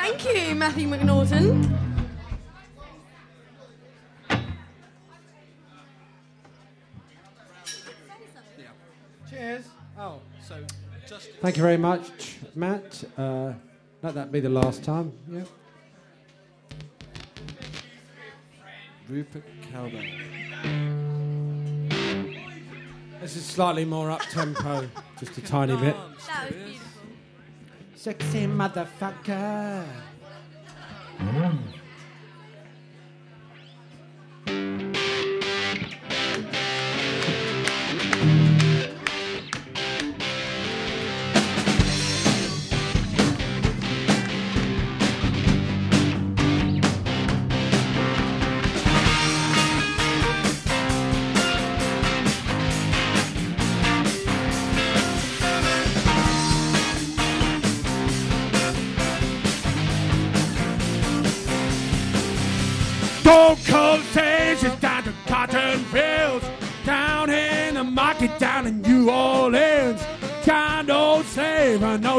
Thank you, Matthew McNaughton. Cheers. Oh, so just. Thank you very much, Matt. Uh, let that be the last time. Yeah. Rupert Calder. This is slightly more up tempo, just a tiny bit. Sexy motherfucker.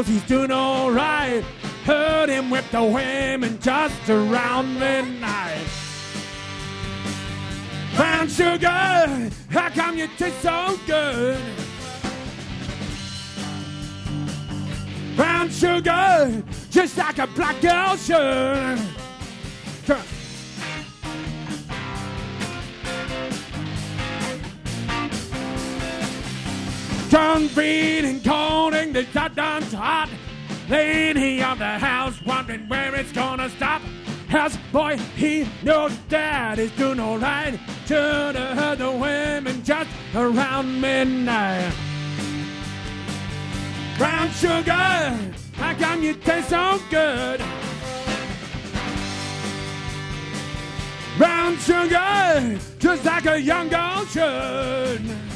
Knows he's doing alright. Heard him whip the women just around midnight. Brown sugar, how come you taste so good? Brown sugar, just like a black girl should. Turn- John and the done hot. Lady of the house wondering where it's gonna stop. House boy, he knows that is doing alright. Should have heard the women just around midnight. Brown sugar, how come you taste so good? Brown sugar, just like a young girl should.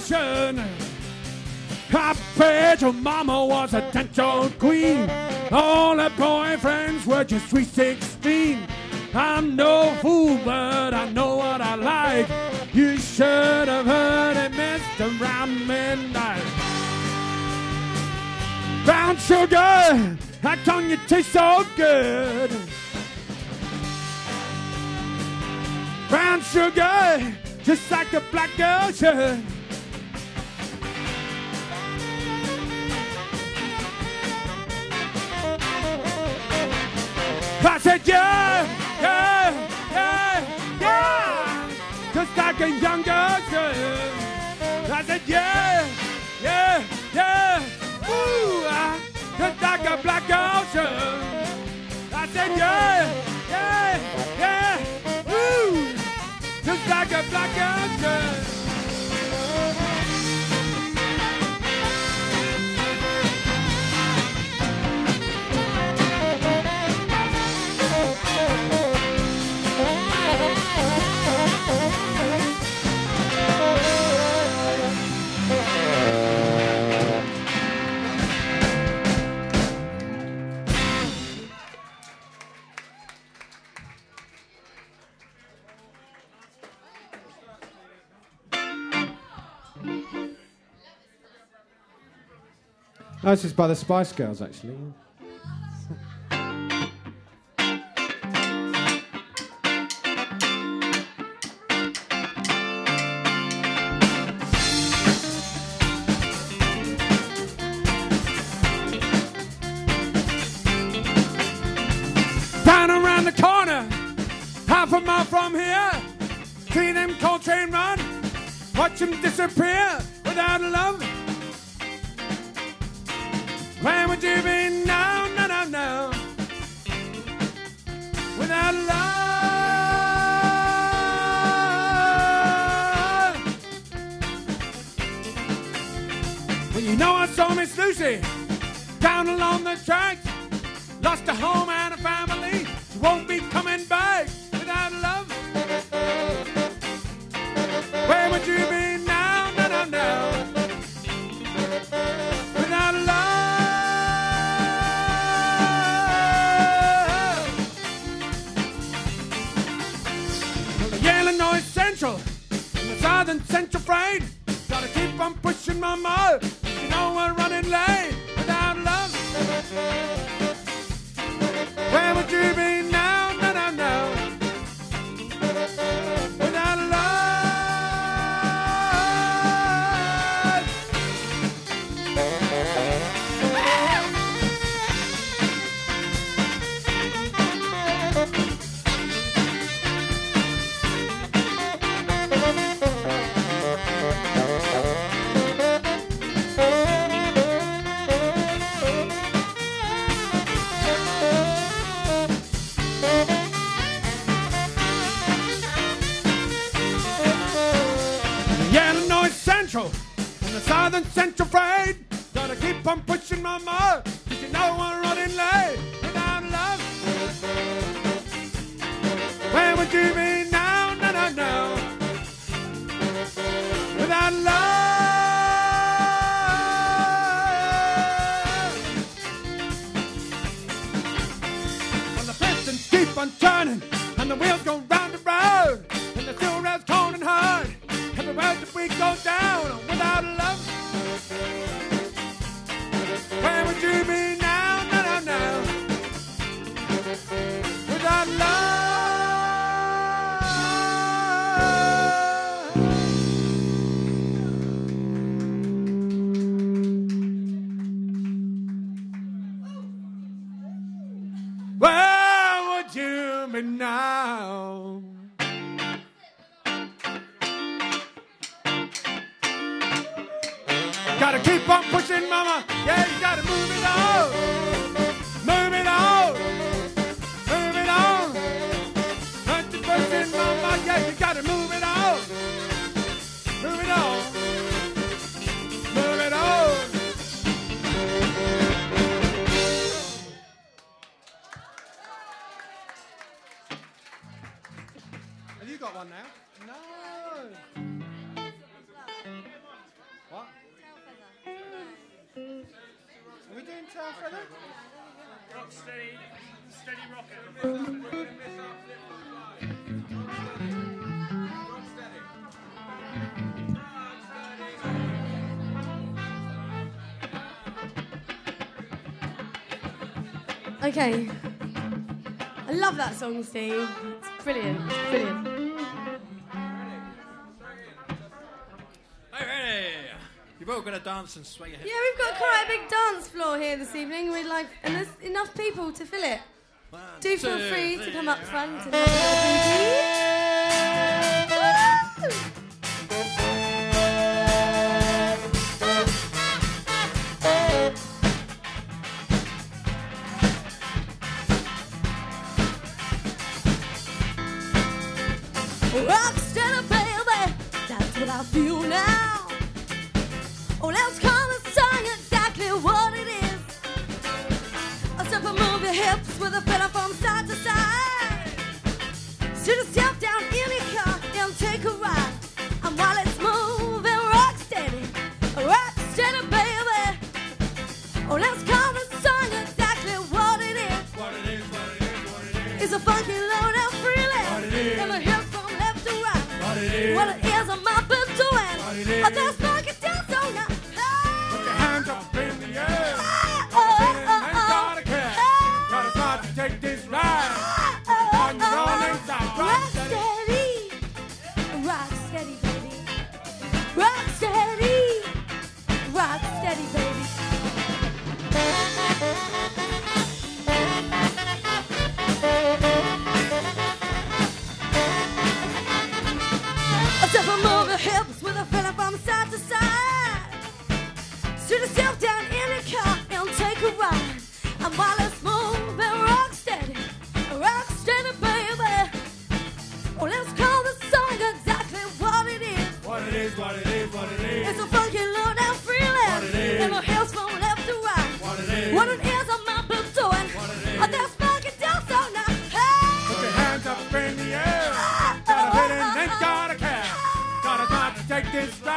Should. I bet your mama was a dental queen. All her boyfriends were just sweet 16. I'm no fool, but I know what I like. You should have heard it, Mr. Round Midnight. Brown sugar, how come you taste so good? Brown sugar, just like a black girl should. I said, yeah, yeah, yeah, yeah, just like a young girl. I said, yeah, yeah, yeah, ooh, just like a black girl. I said, yeah, yeah, yeah, ooh, just like a black girl Oh, this is by the Spice Girls, actually. Down around the corner, half a mile from here, see them Coltrane run, watch them disappear would you now, now, now, now? Without love. Well, you know I saw Miss Lucy down along the tracks, lost a home and a family. She won't be coming back. central brain. Gotta keep on pushing my mile. You know we're running late without love. Where would you be? Gotta keep on pushing, mama. Yeah, you gotta move it on. Move it on. Move it on. Punch the pushing, mama. Yeah, you gotta move it on. Move it on. Move it on. Have you got one now? Rock steady, steady rocket. Okay. I love that song, Steve. It's brilliant. It's brilliant. We're all going to dance and sway your. Yeah, we've got quite a big dance floor here this evening. We'd like, and there's enough people to fill it. One, Do feel two, free three. to come up front. And hips with a feeling from side to side. Sit yourself down in a car and take a ride. And while it's moving, rock steady, rock steady, baby. Well, let's call the song exactly what it is. What it is, what it is, what it is. It's a funky low down freelance. What it is. And my hips from left to right. What it is. What it is. This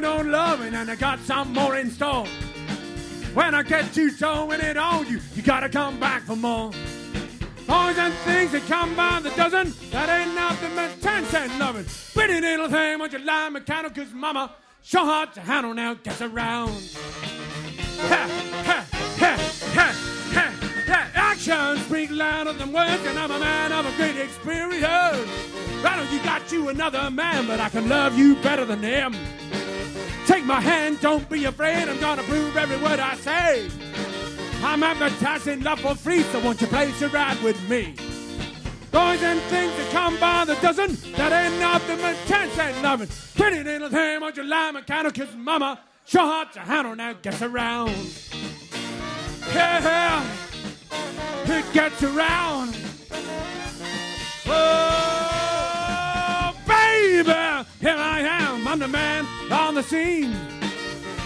good old loving, and I got some more in store. When I get you showing it on you, you gotta come back for more. And things that come by the dozen, that ain't nothing but ten cent loving. Pretty little thing, won't you lie mechanical, cause mama, sure hard to handle now, gets around. Ha, ha, ha, ha, ha, ha. Actions speak louder than words, and I'm a man of a great experience. I know you got you another man, but I can love you better than him. Take my hand, don't be afraid, I'm gonna prove every word I say. I'm advertising love for free, so won't you place your ride with me? Boys and things that come by the dozen, that ain't nothing but ten cent loving. Pretty little thing, won't you lie mechanical, cause mama, sure hard to handle now gets around. Yeah, it gets around. Oh, here I am, I'm the man on the scene.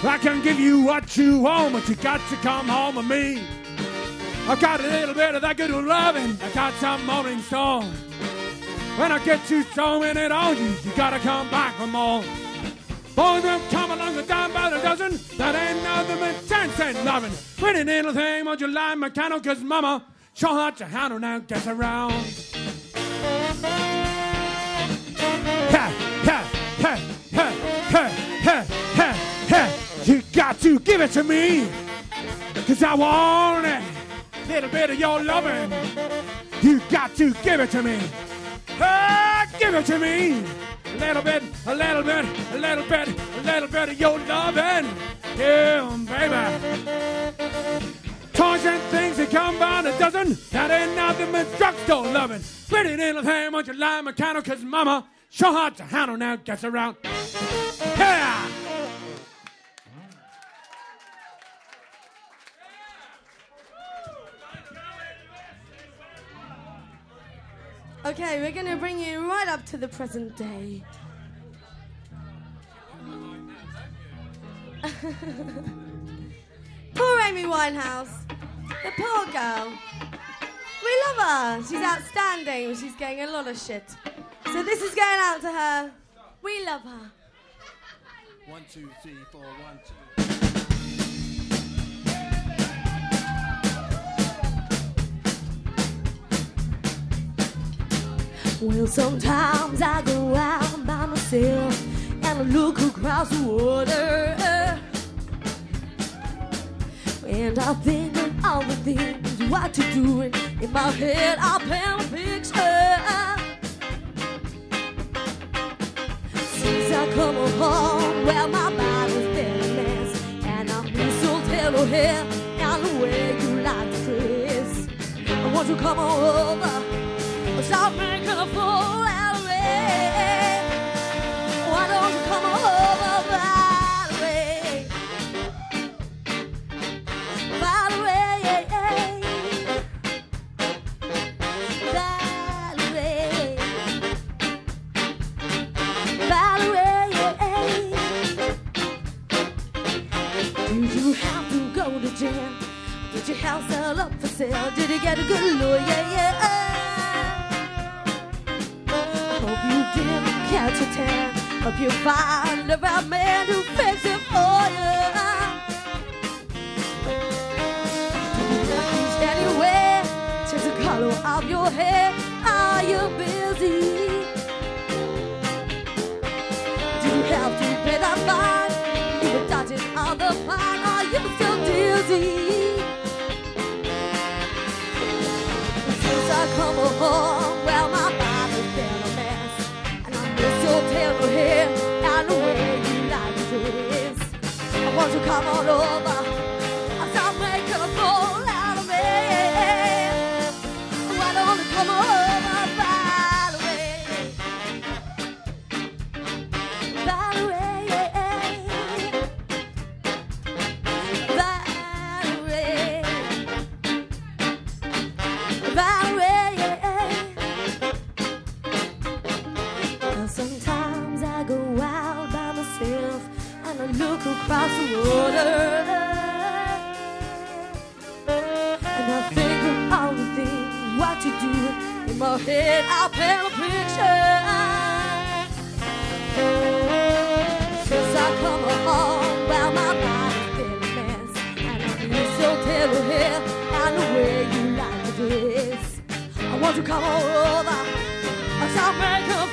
I can give you what you want, but you got to come home with me. I've got a little bit of that good loving. I got some morning song. When I get you showing it on you, you gotta come back for more. Boys will come along a dime by the dozen. That ain't nothing but ten cent loving. Pretty little thing, won't you lie mechanical? Cause mama, sure hard to handle now gets around. Ha, ha, ha, ha, ha, ha, ha. You got to give it to me. Cause I want it. A little bit of your loving. You got to give it to me. Ah, give it to me. A little bit, a little bit, a little bit, a little bit of your loving. Yeah, baby. Toys and things that come by the dozen. That ain't nothing but drugstore loving. Pretty little thing, won't you lie mechanical? Cause mama, sure hard to handle now gets around. Yeah! Okay, we're gonna bring you right up to the present day. poor Amy Winehouse, the poor girl. We love her. She's outstanding. She's getting a lot of shit. So this is going out to her. We love her. One, two, three, four, one, two. Well, sometimes I go out by myself and I look across the water. And I think of all the things what you're doing. In my head, I paint a picture. I come home well my body's been a mess And I'm mistletoe here and the way you like to dress I want you to come on over Stop making a fool. come on over. to come over. I'll make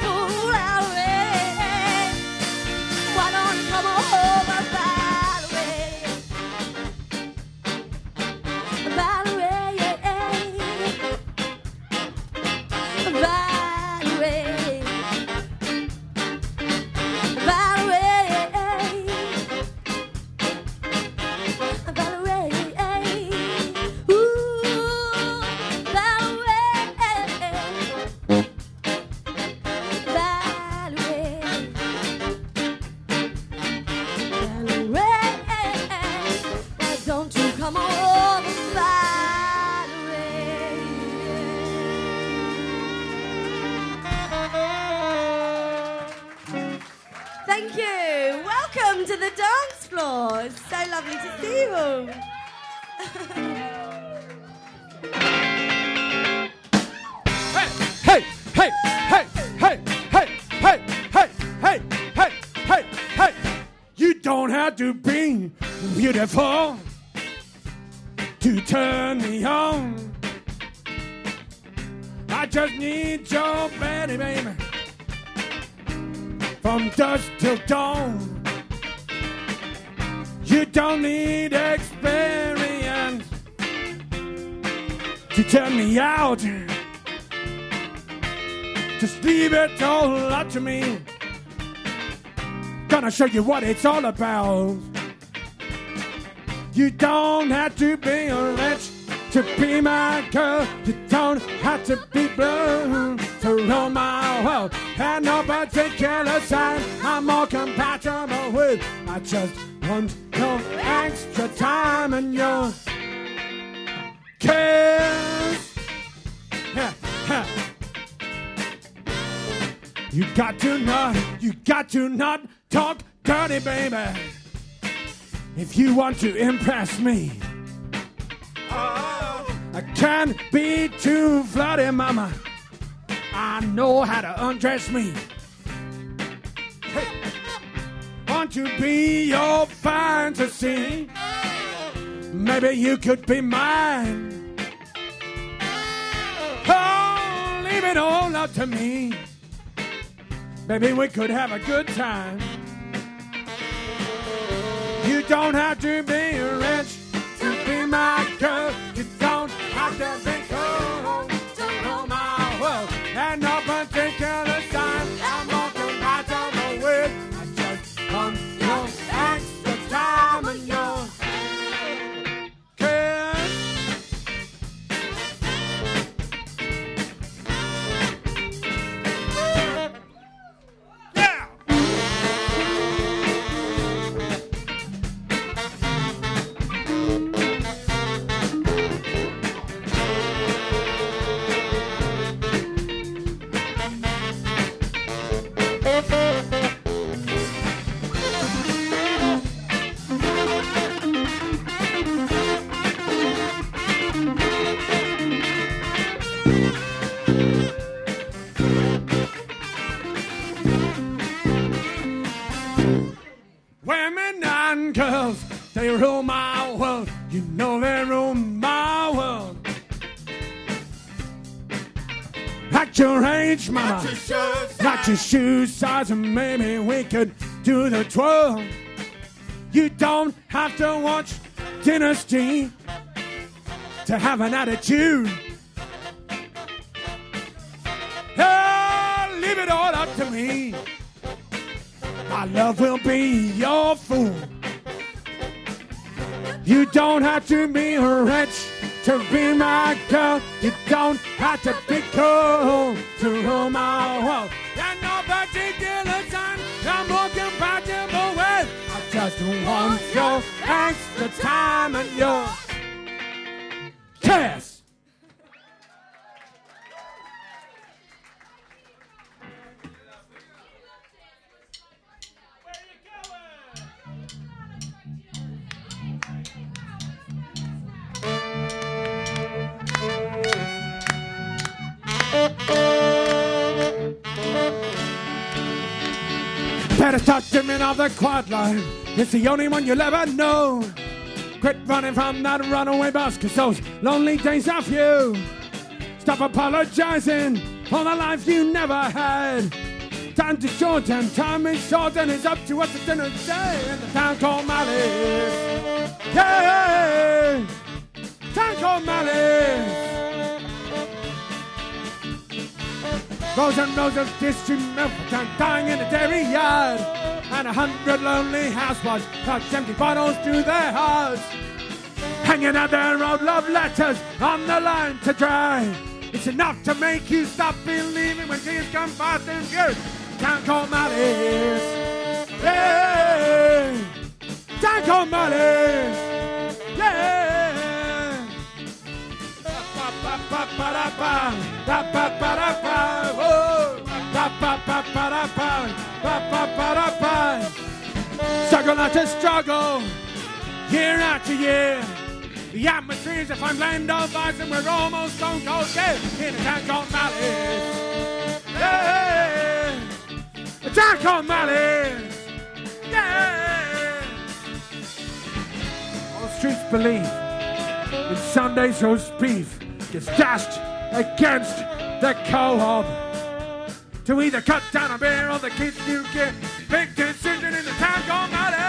to me. Gonna show you what it's all about. You don't have to be rich to be my girl. You don't have to be blue to rule my world. And no particular sign I'm more compatible with. I just want your extra time and your kiss. You got to not, you got to not talk dirty, baby. If you want to impress me, oh, I can't be too flirty, mama. I know how to undress me. Hey. Want to be your fantasy? Maybe you could be mine. Oh, oh leave it all up to me. Maybe we could have a good time. You don't have to be rich to be my girl. You don't have to be cool. They rule my world. You know they rule my world. At your age, mama, not your shoe size, and maybe we could do the twirl. You don't have to watch Dynasty to have an attitude. Oh, leave it all up to me. My love will be your fool. You don't have to be rich to be my girl. You don't have to be cool to rule my world. There's no particular time I'm more compatible with. I just want your extra time and your kiss. Better start dreaming of the quad line. It's the only one you'll ever know. Quit running from that runaway bus, cause those lonely days are few. Stop apologizing for the life you never had. Time to short and time is short and it's up to us to dinner day in the town called Malice. Yeah! Town called Malice. Rows and rows of distant milk and dying in a dairy yard. And a hundred lonely housewives touch empty bottles to their hearts. Hanging out their old love letters on the line to dry. It's enough to make you stop believing when tears come fast and furious. Town called Malice. Yeah! Town called Malice. Yeah! Struggle not to struggle, year after year. The atmosphere is a fine blend of ice and we're almost stone cold dead in a town called Malice. Yeah! A town called Malice. Yeah! All streets believe in Sunday's roast beef gets dashed against the co-op. To either cut down a beer or the kids you get. Big decision in the town called Malice.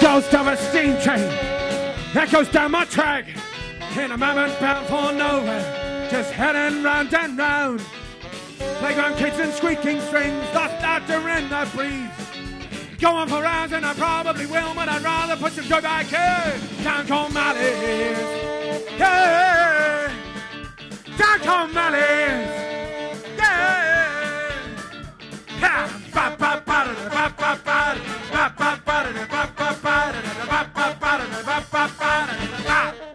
Ghost of a steam train echoes down my track in a moment bound for nowhere, just heading round and round. Playground kids and squeaking strings, lost laughter in the breeze. Going for hours and I probably will, but I'd rather put some joy back here. Down called Malice. Yeah! Down called Malice. Yeah! Ha! Ba, ba, ba, da, ba, ba, ba, da, ba, ba, ba, da, ba, ba, ba, da, ba, ba, ba, da, ba, ba, ba, da, ba.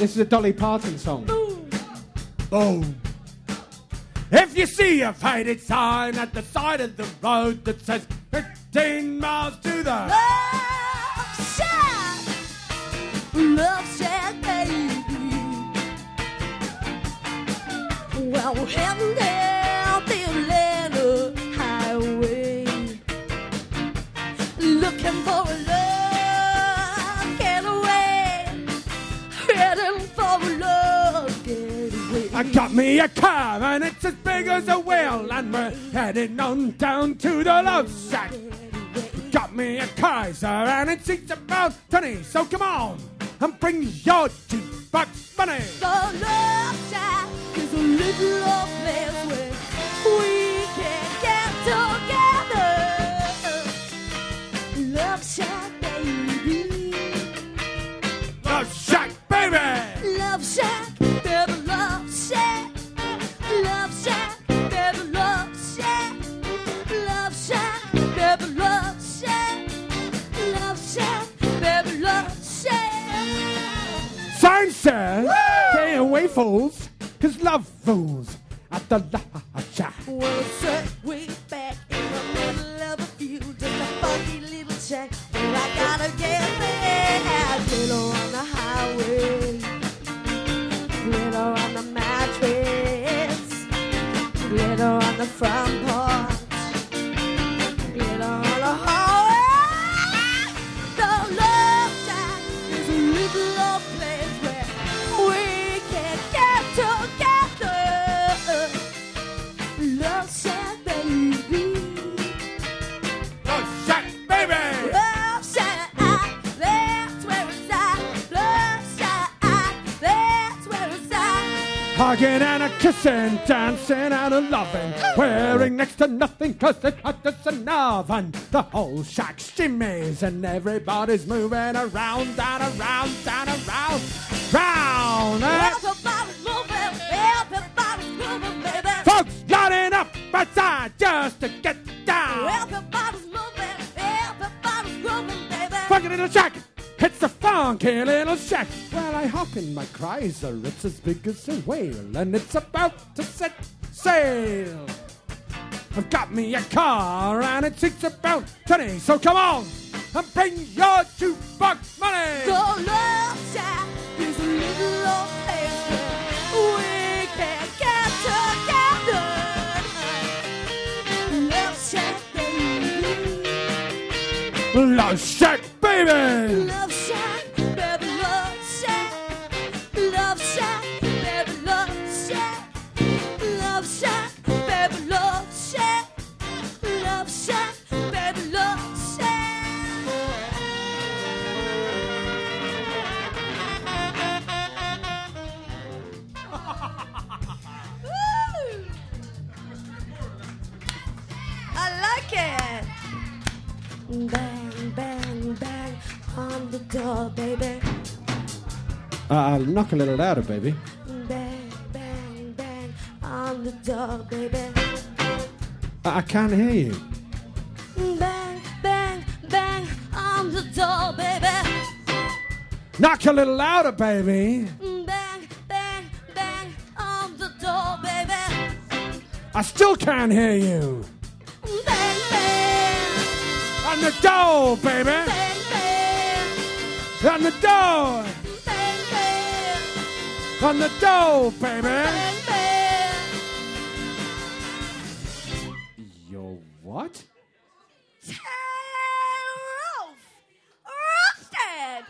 This is a Dolly Parton song. Boom. Boom. If you see a faded sign at the side of the road that says 15 miles to the. Love shack, love shack, baby. Well, we're got me a car and it's as big as a whale, and we're heading on down to the love shack. Got me a Kaiser and it seats about 20, so come on and bring your two bucks money. The love shack is a little old place where Says, stay away, fools, cause love fools at the shack. Well, sir, way back in the middle of a field, just a funky little shack where I gotta get there. Glitter on the highway, glitter on the mattress, glitter on the front Hugging and a kissing, dancing and a loving, wearing next to nothing cause it's hot as an oven. The whole shack shimmies and everybody's moving around and around and around. Round! Everybody's moving, everybody's moving, baby. Folks lining up outside just to get down. Everybody's moving, everybody's grooving, baby. Funky little shack. It's the funky little shack. Well, I hop in my Chrysler. It's as big as a whale, and it's about to set sail. I've got me a car, and it seats about 20. So come on and bring your two bucks money. The love shack is a little old Love shack, baby. Love shack, baby, love shack. Love shack, baby, love shack. Love shack, baby, love shack. Love shack, baby, love shack. I like it. Bang on the door, baby. Uh, I'll knock a little louder, baby. Bang, bang, bang on the door, baby. I, I can't hear you. Bang, bang, bang on the door, baby. Knock a little louder, baby. Bang, bang, bang on the door, baby. I still can't hear you. Bang, bang. On the door, baby. Bang, on the door. Bang, bang. On the door, baby. Bang, bang. Yo, what? Roasted.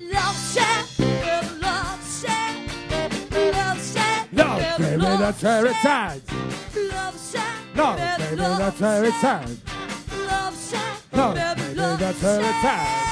Love shack, love shack, love shack. Love, baby, that's where it sides. Love shack. Love, baby, that's where it sides. Love shack. Love, baby, that's where it sides.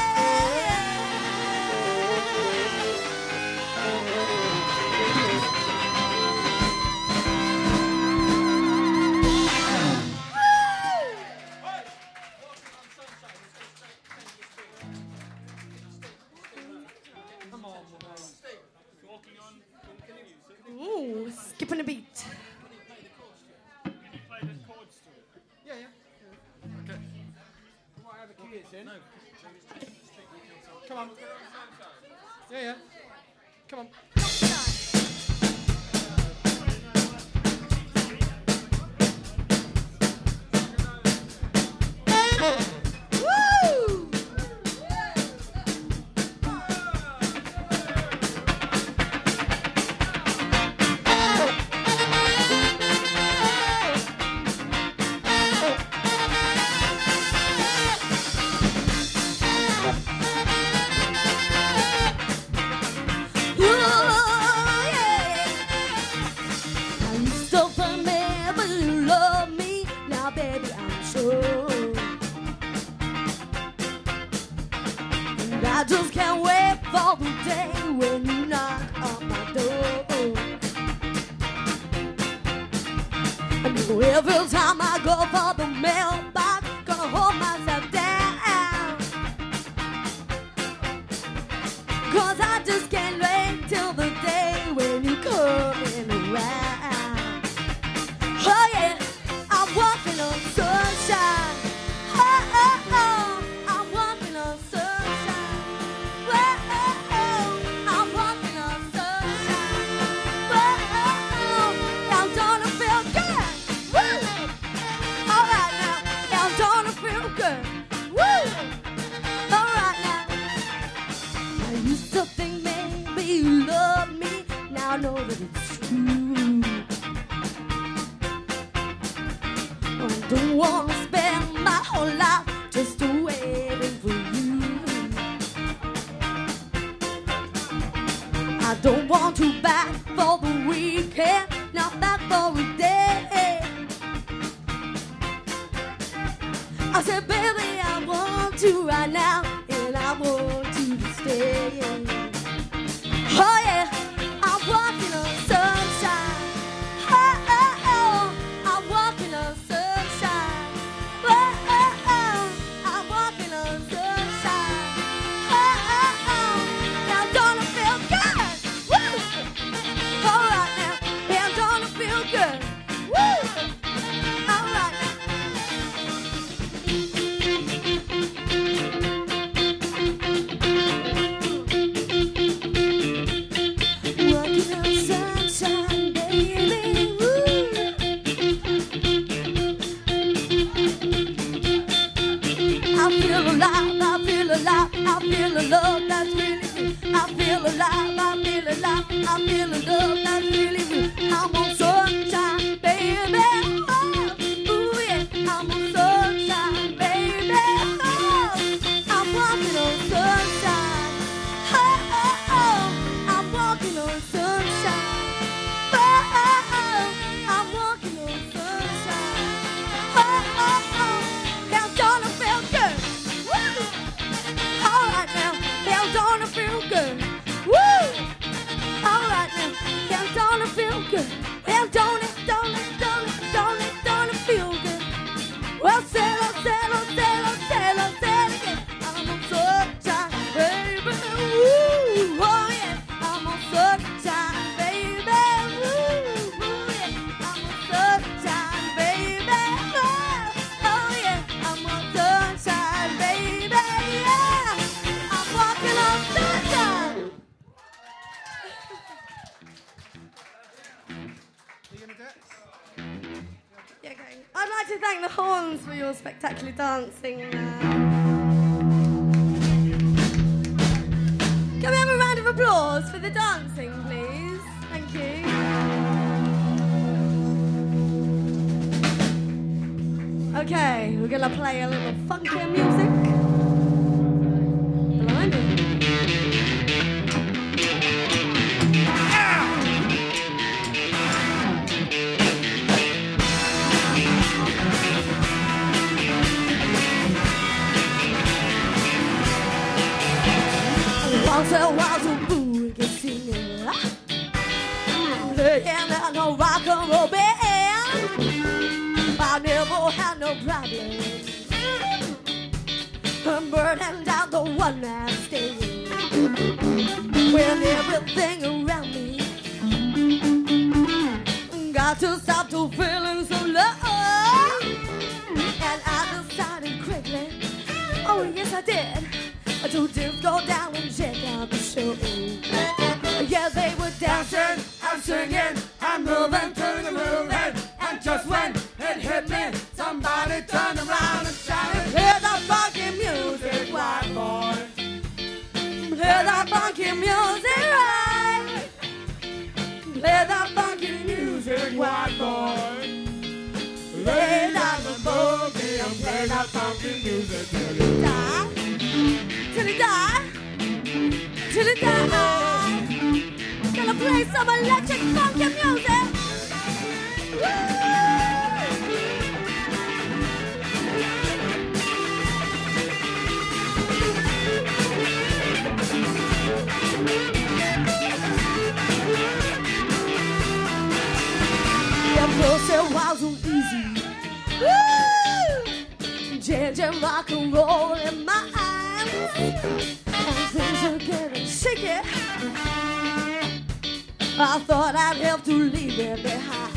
Once a while, some boogie singing. Playing in a rock and roll band. I never had no problem. I'm burning down the one night stand. When everything around me got to stop to feeling so low. And I decided quickly, oh yes I did, to just go down and check out the show. Yeah, they were dancing, I'm singing, I'm moving to the moving. And just when it hit me, somebody turned around and shouted, Play the funky music, white boy. Play the funky music, right? Play the funky music, white boy. Lay down the boogie and play that funky music till you die. Till you die. Gonna play some electric funky music. Woo! Changing rock and roll in my. And things are getting shaky. I thought I'd have to leave it behind.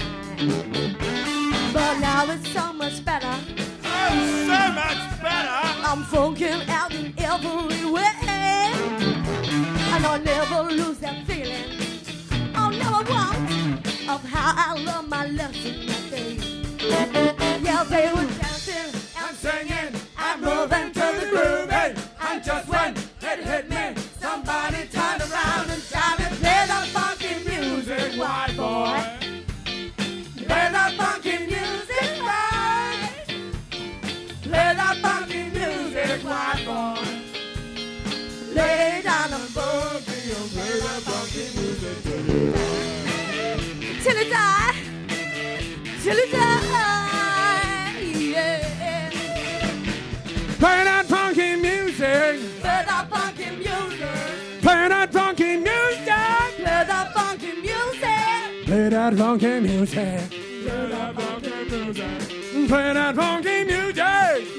But now it's so much better. Oh, so much better. I'm funking out in every way. And I'll never lose that feeling. Oh, no, I won't. Of how I love my lesson that day. Yeah, they were dancing and singing. I'm moving till you die. Till you die. Till you die. Yeah. Play that funky music. Play that funky music. Play that funky music. Play that funky music. Play that funky music. Play that funky music. Play that funky music.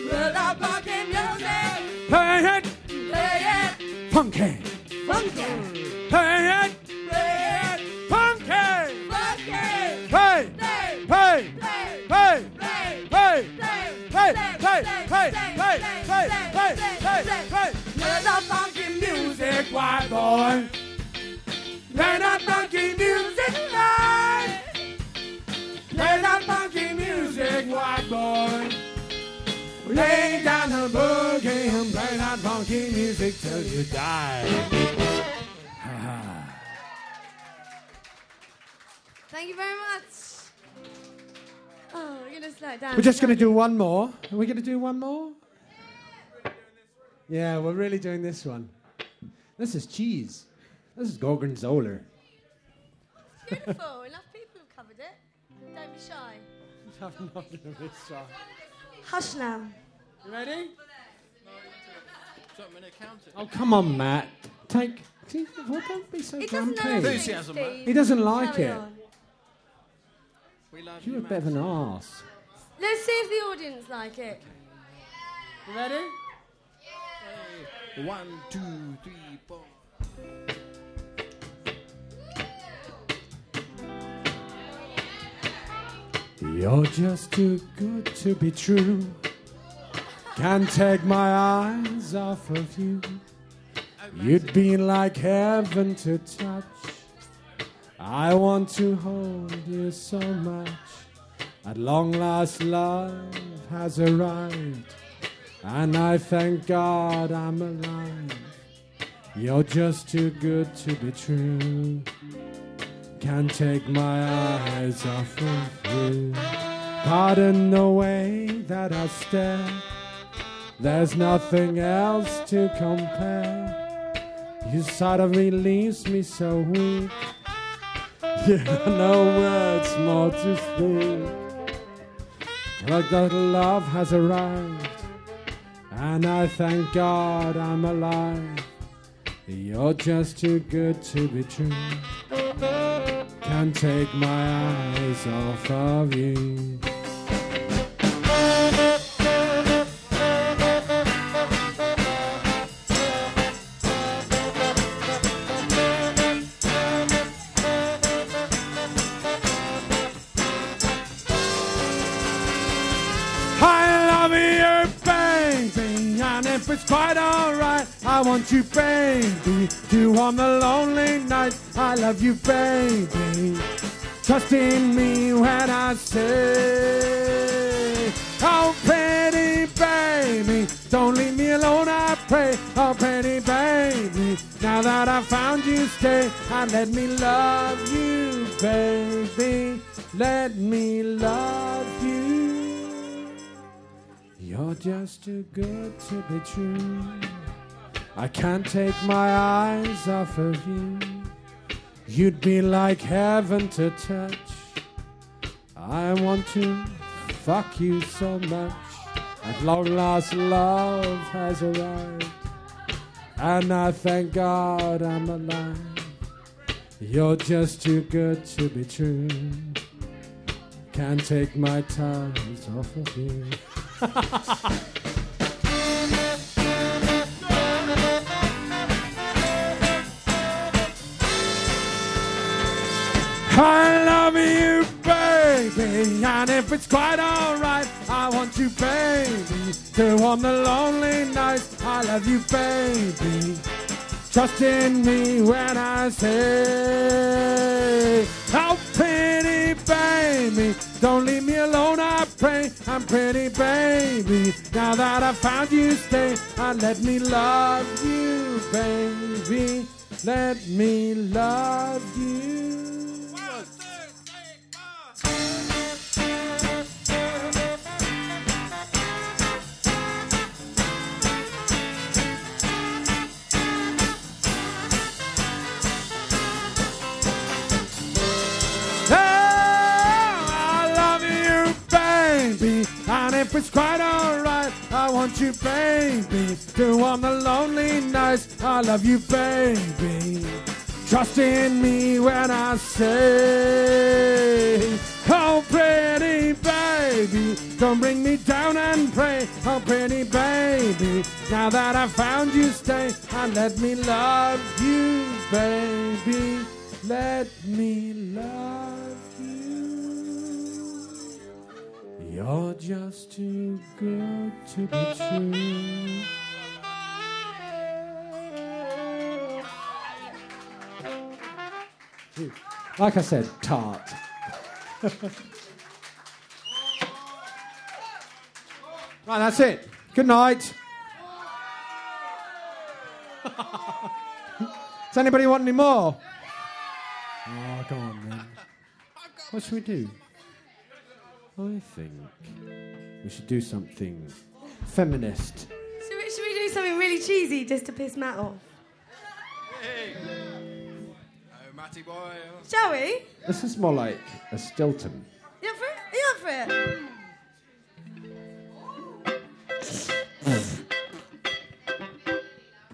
Play that funky music. Play it Play it funky. Funky. Play it Play funky. that funky music, white boy. Play that funky music right. Play that funky music, white boy. Lay down the boogie and play that funky music till you die. Thank you very much. Oh, we're gonna slow down. We're just going to do one more. Are we going to do one more? Yeah, we're really doing this one. This is cheese. This is Gorgonzola. Beautiful. Enough people have covered it. Don't be shy. I'm not to be shy. Hush now. You ready? So I'm going to count it. Oh, come on, Matt. Take. See, well, don't be so He doesn't know grumpy. anything, Enthusiasm, man. Steve. He doesn't like Carry it. on. We love You're a you, bit of an arse. Let's see if the audience like it. You ready? One, two, three, four. You're just too good to be true. Can't take my eyes off of you. You'd be like heaven to touch. I want to hold you so much. At long last, love has arrived, and I thank God I'm alive. You're just too good to be true. Can't take my eyes off of you. Pardon the way that I stare. There's nothing else to compare. Your side of me leaves me so weak. Yeah, no words more to speak. Like that love has arrived, and I thank God I'm alive. You're just too good to be true. Can't take my eyes off of you. Quite alright, I want you, baby, to on the lonely night. I love you, baby. Trust in me when I say, Oh, pretty baby, don't leave me alone, I pray. Oh, pretty baby, now that I found you, stay and let me love you, baby. Let me love you. You're just too good to be true. I can't take my eyes off of you. You'd be like heaven to touch. I want to fuck you so much. At long last, love has arrived. And I thank God I'm alive. You're just too good to be true. Can't take my ties off of you. I love you, baby, and if it's quite alright, I want you, baby, to warm the lonely nights. I love you, baby. Trust in me when I say, Oh, pretty baby, don't leave me alone, I pray. I'm pretty baby. Now that I found you, stay and let me love you, baby. Let me love you. It's quite alright, I want you, baby. To warm the lonely nights, I love you, baby. Trust in me when I say, Oh, pretty baby, don't bring me down and pray. Oh, pretty baby, now that I found you, stay and let me love you, baby. Let me love You're just too good to be true. Like I said, tart. right, that's it. Good night. Does anybody want any more? Oh, go on then. What should we do? I think we should do something feminist. Should we, should we do something really cheesy just to piss Matt off? Hey. Oh, Matty boy. Shall we? This is more like a Stilton. You up for it? Are you up for it?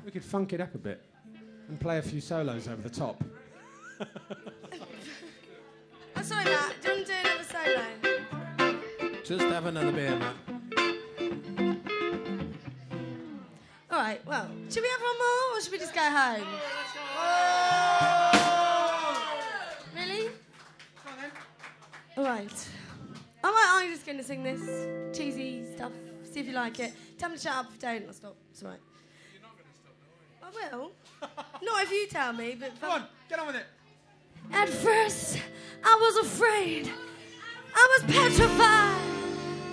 We could funk it up a bit and play a few solos over the top. I'm sorry, Matt. Do you want to do another solo? Just have another beer, Matt. All right, well, should we have one more or should we just go home? Really? All right. All right, I'm just going to sing this cheesy stuff. See if you like it. Tell me to shut up. If you don't, I'll stop. It's all right. You're not going to stop, though, are I will. Not if you tell me, but. Come on, get on with it. At first, I was afraid I was petrified.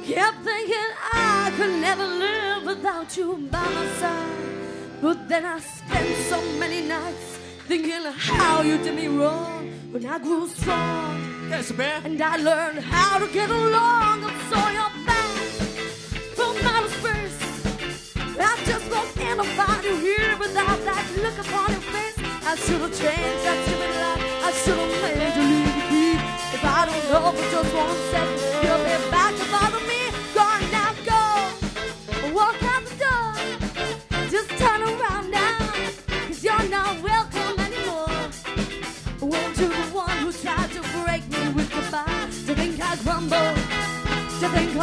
Kept thinking I could never live without you by my side. But then I spent so many nights thinking how you did me wrong when I grew strong. Yes, man. And I learned how to get along. I saw your back from outer space. I just won't ever find you here without that look upon your face. I should have changed that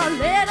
To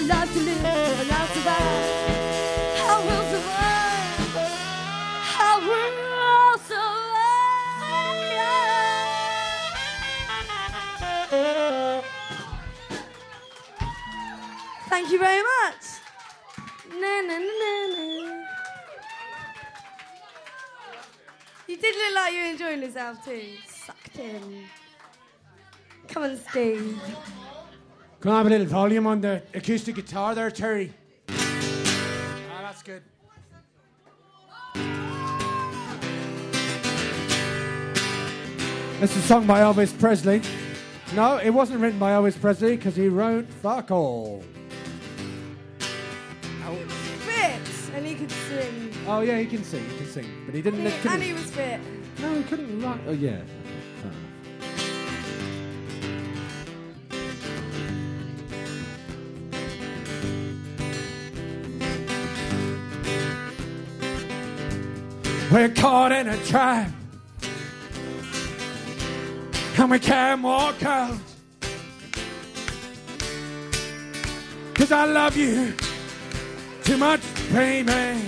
my love to live, I'll survive. I will survive. I will survive. Thank you very much. Na, na, na, na, na. You did look like you were enjoying yourself too. Sucked in. Come on, Steve. Can I have a little volume on the acoustic guitar there, Terry? Ah, that's good. This is a song by Elvis Presley. No, it wasn't written by Elvis Presley because he wrote fuck all. Fit, and he could sing. Oh yeah, he can sing, he can sing, but he didn't. He- and he was fit. no, he couldn't write. Oh yeah. We're caught in a trap, and we can't walk out. Cause I love you too much, baby.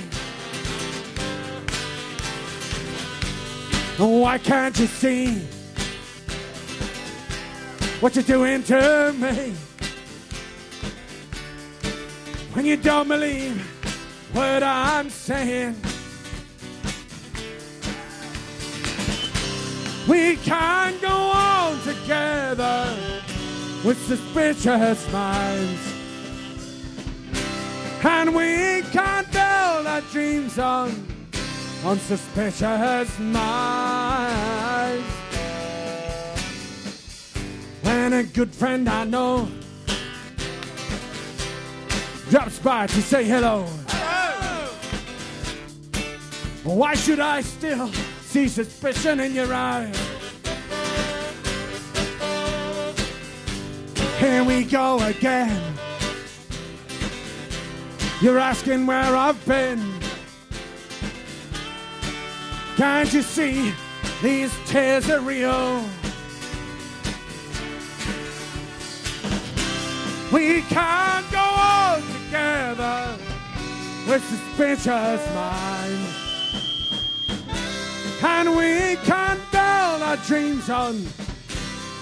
Why can't you see what you're doing to me? When you don't believe what I'm saying, we can't go on together with suspicious minds. And we can't build our dreams on unsuspicious minds. When a good friend I know drops by to say hello, Why should I still see suspicion in your eyes? Here we go again. You're asking where I've been. Can't you see these tears are real? We can't go on together with suspicious minds. And we can't build our dreams on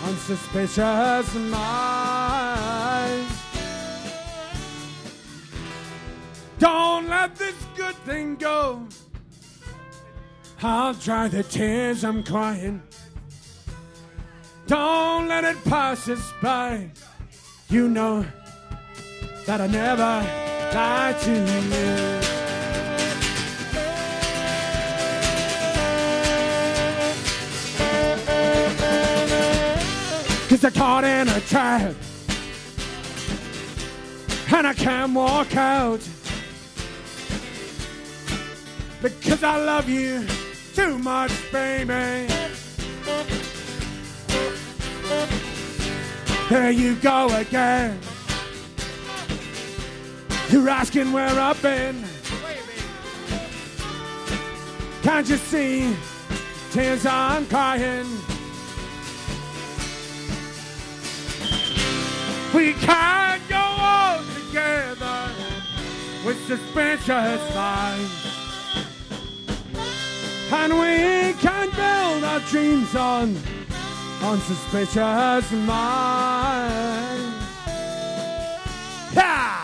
unsuspicious minds. Don't let this good thing go. I'll dry the tears I'm crying. Don't let it pass us by. You know that I never lied to you. I caught in a trap and I can't walk out because I love you too much, baby. There you go again. You're asking where I've been. Can't you see tears I'm crying? We can't go on together with suspicious minds. And we can build our dreams on on suspicious minds. Yeah!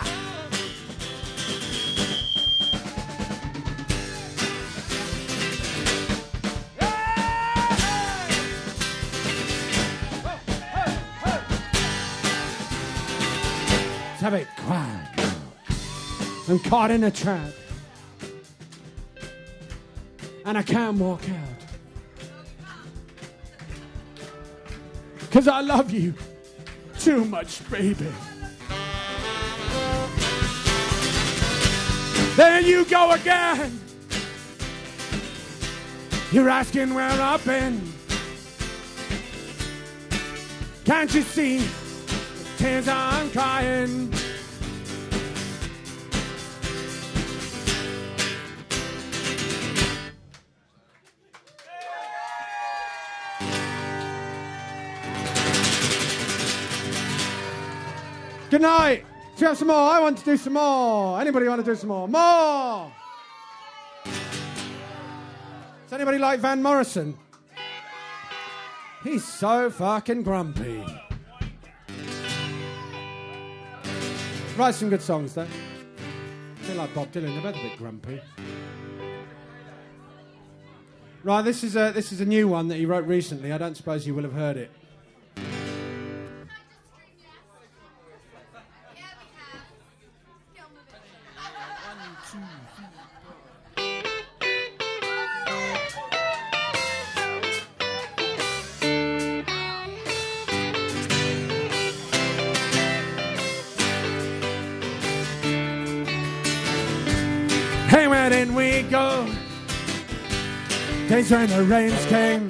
Have it quiet. I'm caught in a trap. And I can't walk out. Cause I love you too much, baby. There you go again. You're asking where I've been. Can't you see tears I'm crying? Good night. Do you have some more? I want to do some more. Anybody want to do some more? More. Does anybody like Van Morrison? He's so fucking grumpy. Write some good songs, though. A bit like Bob Dylan, they're both a bit grumpy. Right, this is a this is a new one that he wrote recently. I don't suppose you will have heard it. Days when the rains came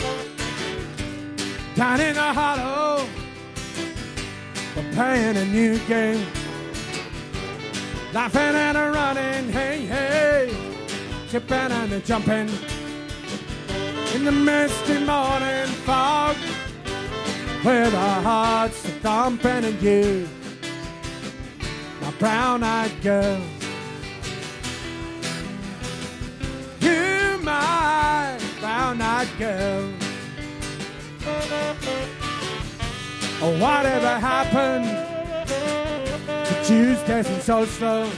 down in the hollow. We're playing a new game, laughing and a running. Hey, hey, chipping and a jumping in the misty morning fog, with our hearts thumping and you, my brown-eyed girl. Girl. Oh, whatever happened to Tuesdays and so slow?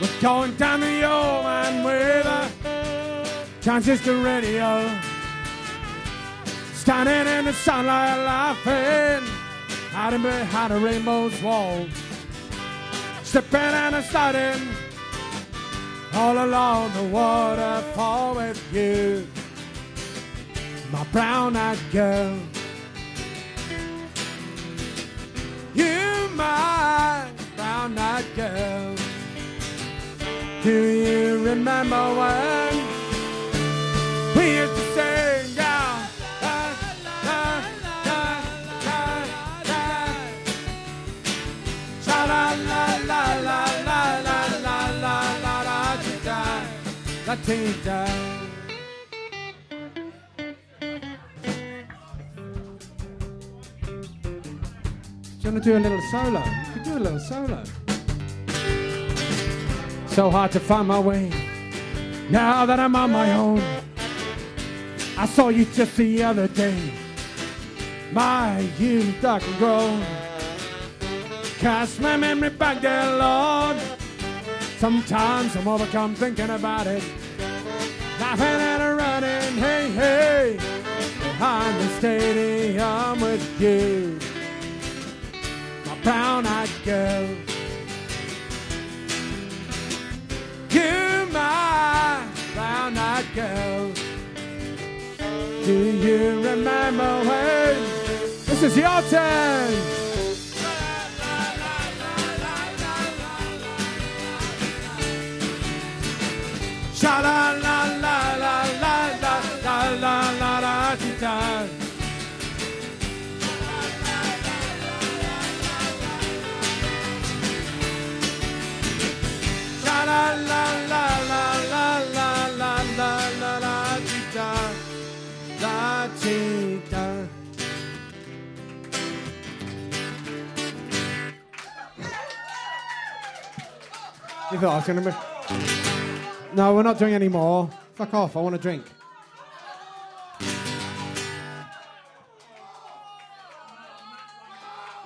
We're going down the old man with a transistor radio. Standing in the sunlight laughing, hiding behind a rainbow's wall. Slipping and a sliding all along the waterfall with you, my brown-eyed girl. You, my brown-eyed girl. Do you remember when is to sing. Yeah. La, la, la, la, la. Sha la la la la la la la la la la da da da da. Do you to do a little solo? You could do a little solo. So hard to find my way now that I'm on my own. I saw you just the other day. My youth dark and grown. Cast my memory back there, Lord. Sometimes I'm overcome thinking about it. Laughing and running, hey, hey. Behind the stadium with you. Brown eyed girl. You're my brown eyed girl. Do you remember when? This is your turn. Sha la la la You thought I was going to. No, we're not doing any more. Fuck off, I want a drink.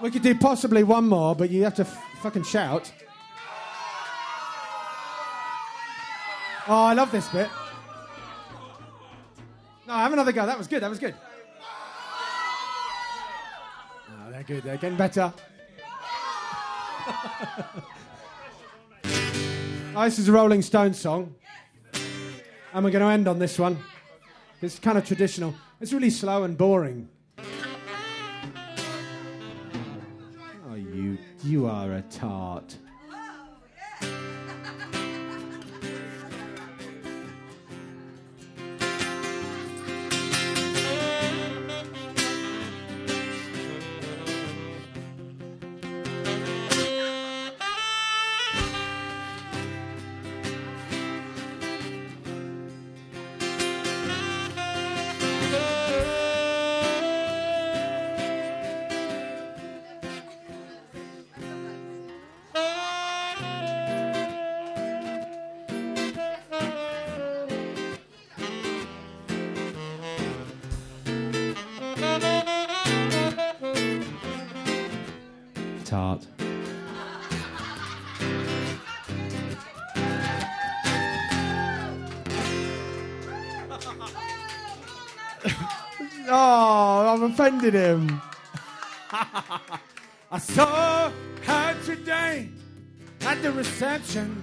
We could do possibly one more, but you have to f- fucking shout. Oh, I love this bit. No, I have another go. That was good. That was good. Oh, they're good. They're getting better. Oh, this is a Rolling Stones song. And we're going to end on this one. It's kind of traditional. It's really slow and boring. Oh, you, you are a tart. Offended him. I saw her today at the reception.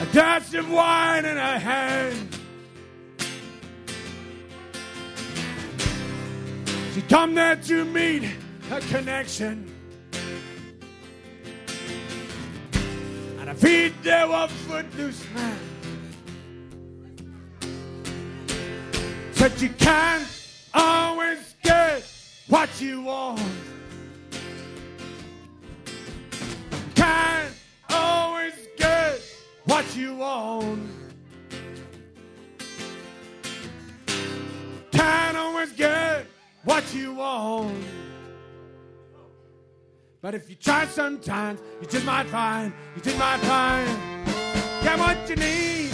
A glass of wine in her hand. She come there to meet a connection. And her feet there were footloose man. Said you can't always get what you want. Can't always get what you want. Can't always get what you want. But if you try sometimes, you just might find, you just might find, get what you need.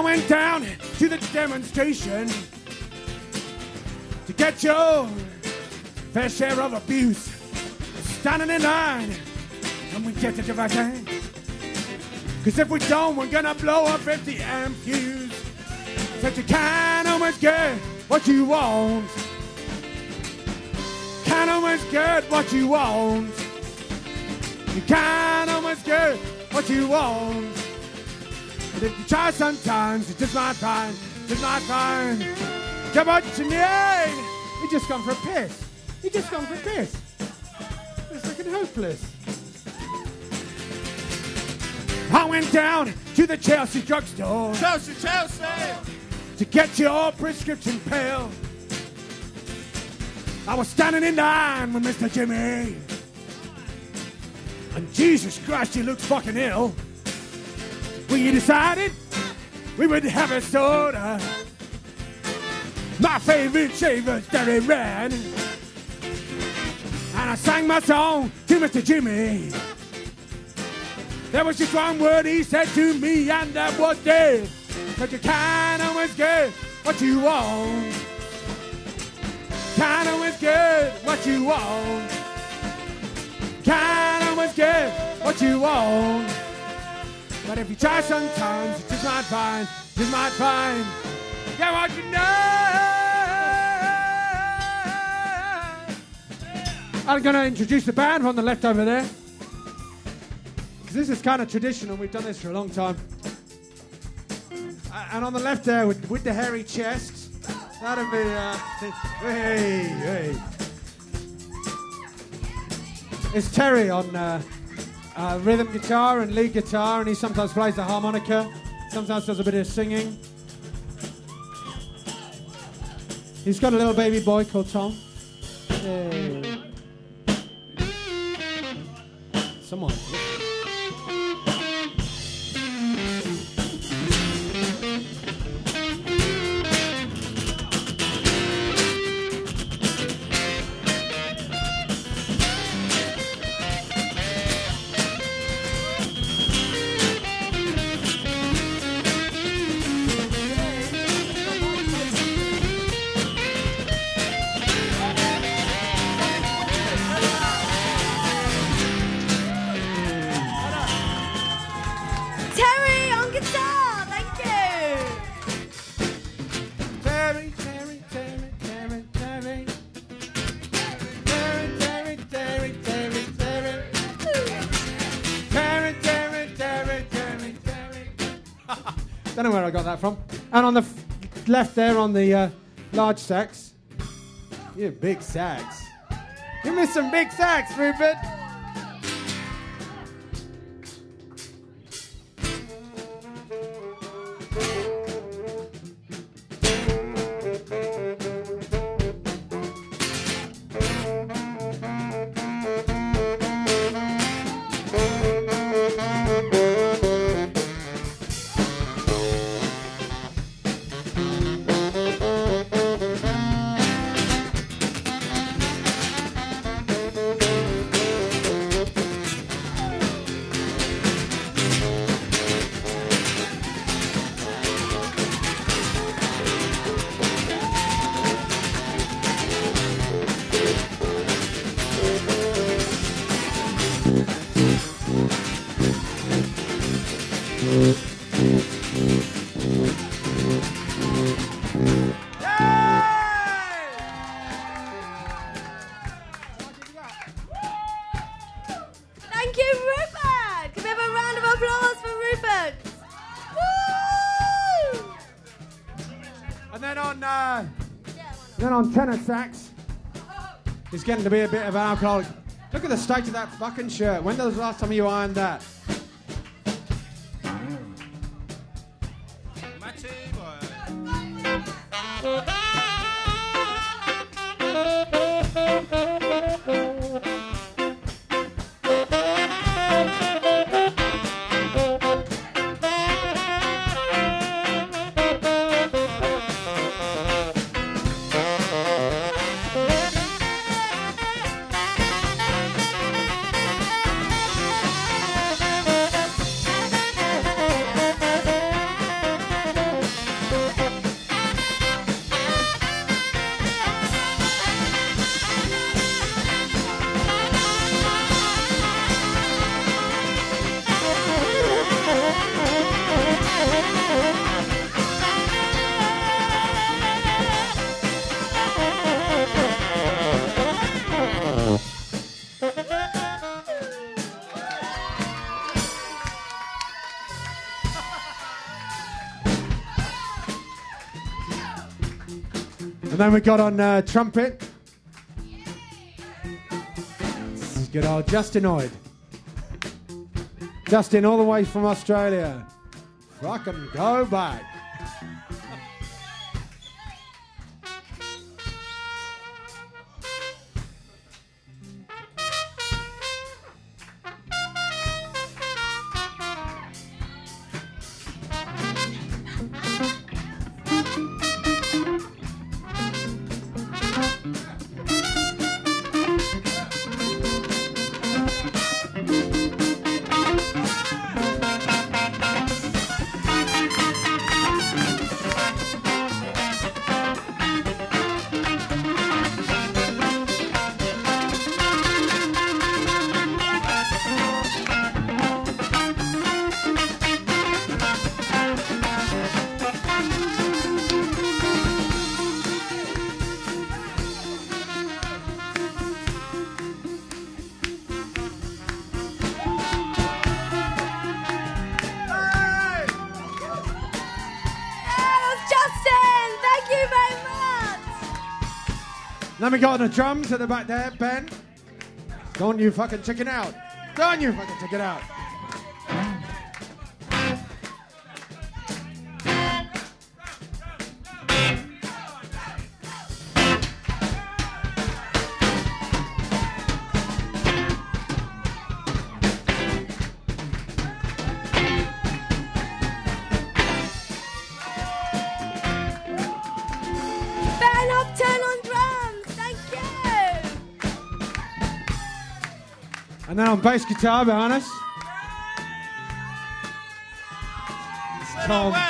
I went down to the demonstration to get your fair share of abuse. Standing in line, and we get it if I can. Cause if we don't, we're gonna blow up 50 amp fuse. Said you can't always get what you want. Can't always get what you want. You can't always get what you want. But if you try sometimes, you just might find, just might find. Get what you need. He just gone for a piss. He just gone for a piss. It's fucking hopeless. I went down to the Chelsea drugstore Chelsea, Chelsea! to get your prescription pill. I was standing in line with Mr. Jimmy. And Jesus Christ, he looks fucking ill. We decided we would have a soda. My favorite shaver's Derry Red. And I sang my song to Mr. Jimmy. There was just one word he said to me, and that was dead. But you can't always get what you want. Can't always get what you want. Can't always get what you want. But if you try sometimes, you just might find, just might find, get what you know. I'm going to introduce the band on the left over there. Because this is kind of traditional. We've done this for a long time. And on the left there, with, with the hairy chest, that'll be. Uh, hey, hey. It's Terry on uh, uh, rhythm guitar and lead guitar, and he sometimes plays the harmonica, sometimes does a bit of singing. He's got a little baby boy called Tom. Someone. Left there, on the uh, large sacks. You big sacks. Give me some big sacks, Rupert. Tenor sax, he's getting to be a bit of an alcoholic. Look at the state of that fucking shirt. When was the last time you ironed that? Then we got on uh, trumpet. This is good old Justin Oid. Justin, all the way from Australia. Fucking go back. Got the drums at the back there, Ben. Don't you fucking chicken out. Don't you fucking check it out. On bass guitar behind us. Tom.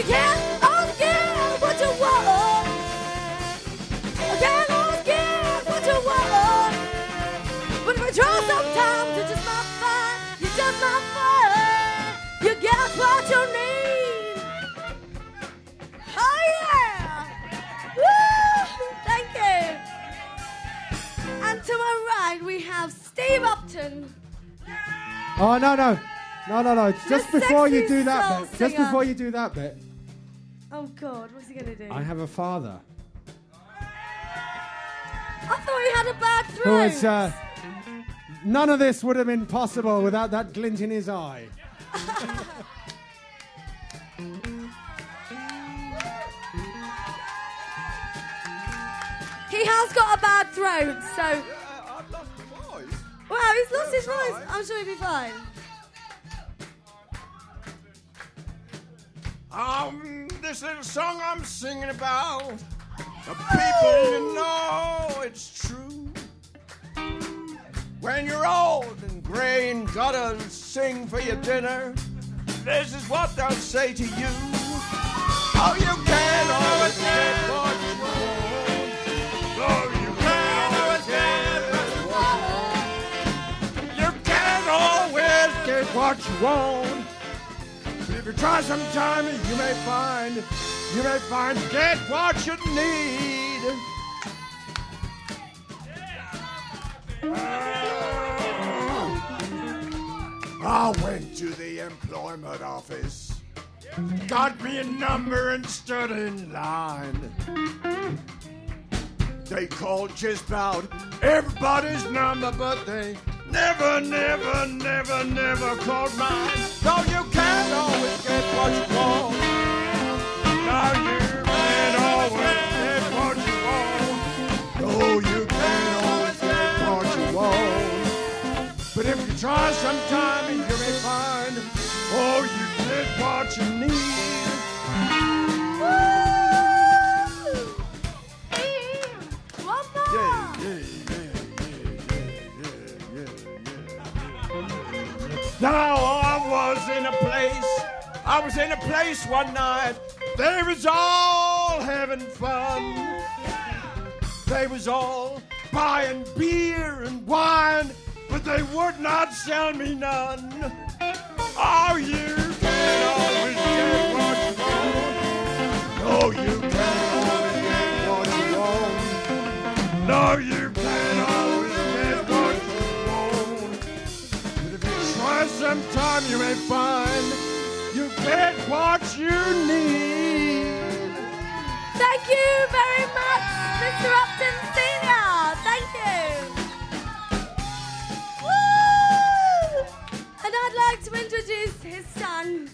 I said again, again, what you want? Oh, again, oh, again, what you want? But if I try sometimes, you're just not fine. You're just not fine. You get what you need. Oh yeah! Woo! Thank you. And to my right, we have Steve Upton. Oh, no, no. No, no, no. Just The before you do that bit. Just before you do that bit. Oh God, what's he gonna do? I have a father I thought he had a bad who throat. is. Uh, none of this would have been possible without that glint in his eye. He has got a bad throat, so. I've lost my voice. Wow, he's lost his That's voice. I'm sure he'll be fine. Um, this little song I'm singing about, the people you know it's true. When you're old and gray and gotta sing for your dinner, this is what they'll say to you. Oh, you can't always get what you want. Oh, you can't You can always get what you want. If you try sometime, you may find, you may find, get what you need. Ah. I went to the employment office, got me a number and stood in line. They called just about everybody's number, but they never, never, never, never called mine. No, you try sometime, you may find, oh, you get what you need. I was in a place one night. They was all having fun. They was all buying beer and wine, but they would not sell me none. Oh, you can't always get what you want. No, you can't always get what you want. No, you can't always get what you want. But if you try sometime, you may find get what you need. Thank you very much, Mr. Upton Senior. Thank you. Woo! And I'd like to introduce his son,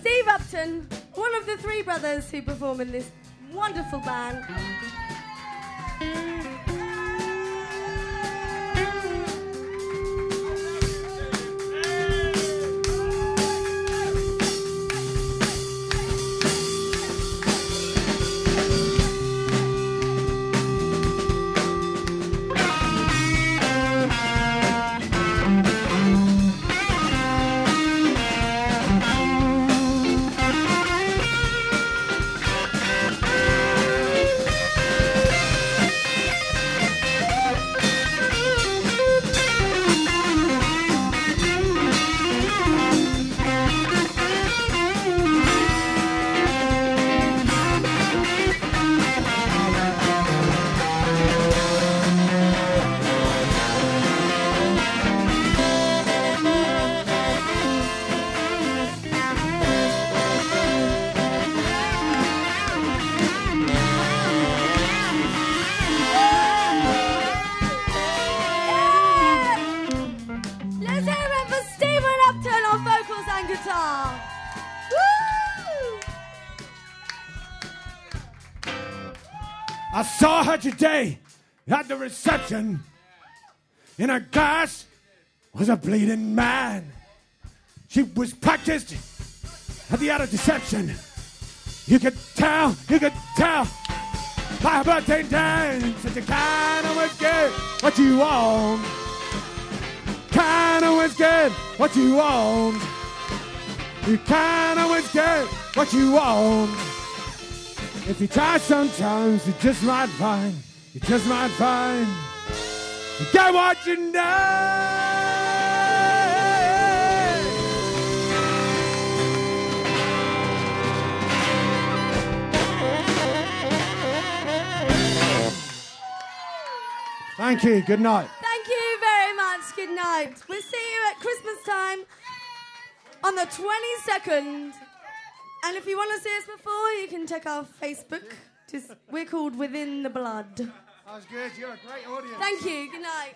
Steve Upton, one of the three brothers who perform in this wonderful band. Her at the reception. In her glass was a bleeding man. She was practiced at the art of deception. You could tell, you could tell by her birthday dance that you kind of was get what you want. Kind of was get what you want. You kind of was get what you want. If you try sometimes, you just might find, you just might find, you get what you know. Thank you. Good night. Thank you very much. Good night. We'll see you at Christmas time on the 22nd. And if you want to see us before, you can check our Facebook. Just we're called Within the Blood. That was good. You're a great audience. Thank you. Good night.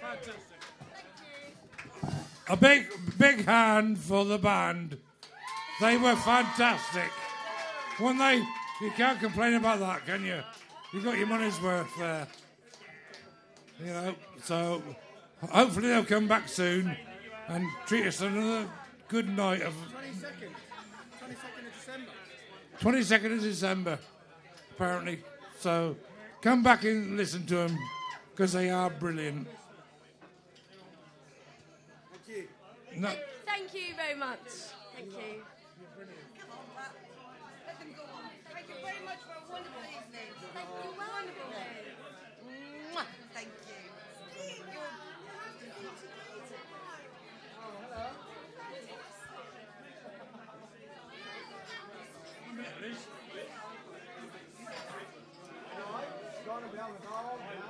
Fantastic. Thank you. A big, big hand for the band. They were fantastic. When they, you can't complain about that, can you? You got your money's worth there. You know, so hopefully they'll come back soon and treat us another good night of 22nd. 22nd of December. 22nd of December, apparently. So come back and listen to them because they are brilliant. Thank you. No, Thank you very much. Thank you. Thank you very much for a wonderful evening. Thank you. Wonderful. Mwah. Thank you. Enjoyed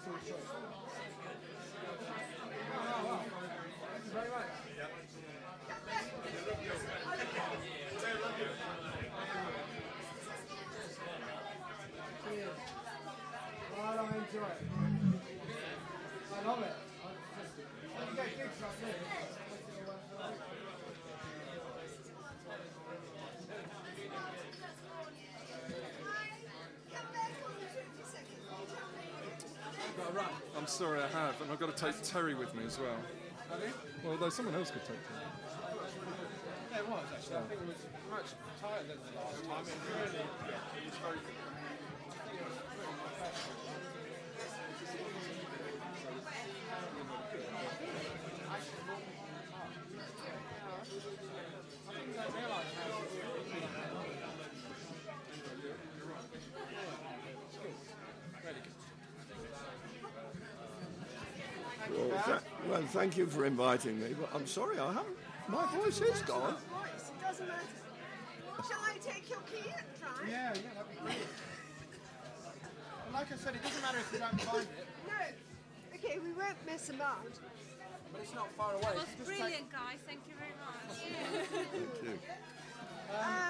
Well, I enjoy it. I love it. I just, when you get gigs like this, I'm sorry, I have, and I've got to take Terry with me as well. Well, though someone else could take Terry. Yeah, it was actually. I think it was much tighter than the last time. It really, it was very. Well, tha- well, thank you for inviting me, but I'm sorry, I haven't. My voice is gone. Voice, it doesn't matter. Shall I take your key and try? Yeah, yeah, that'd be great. But like I said, it doesn't matter if you don't find it, No. Okay, we won't mess about. but it's not far away. That was If you brilliant, guys. Thank you very much. Thank you. Um,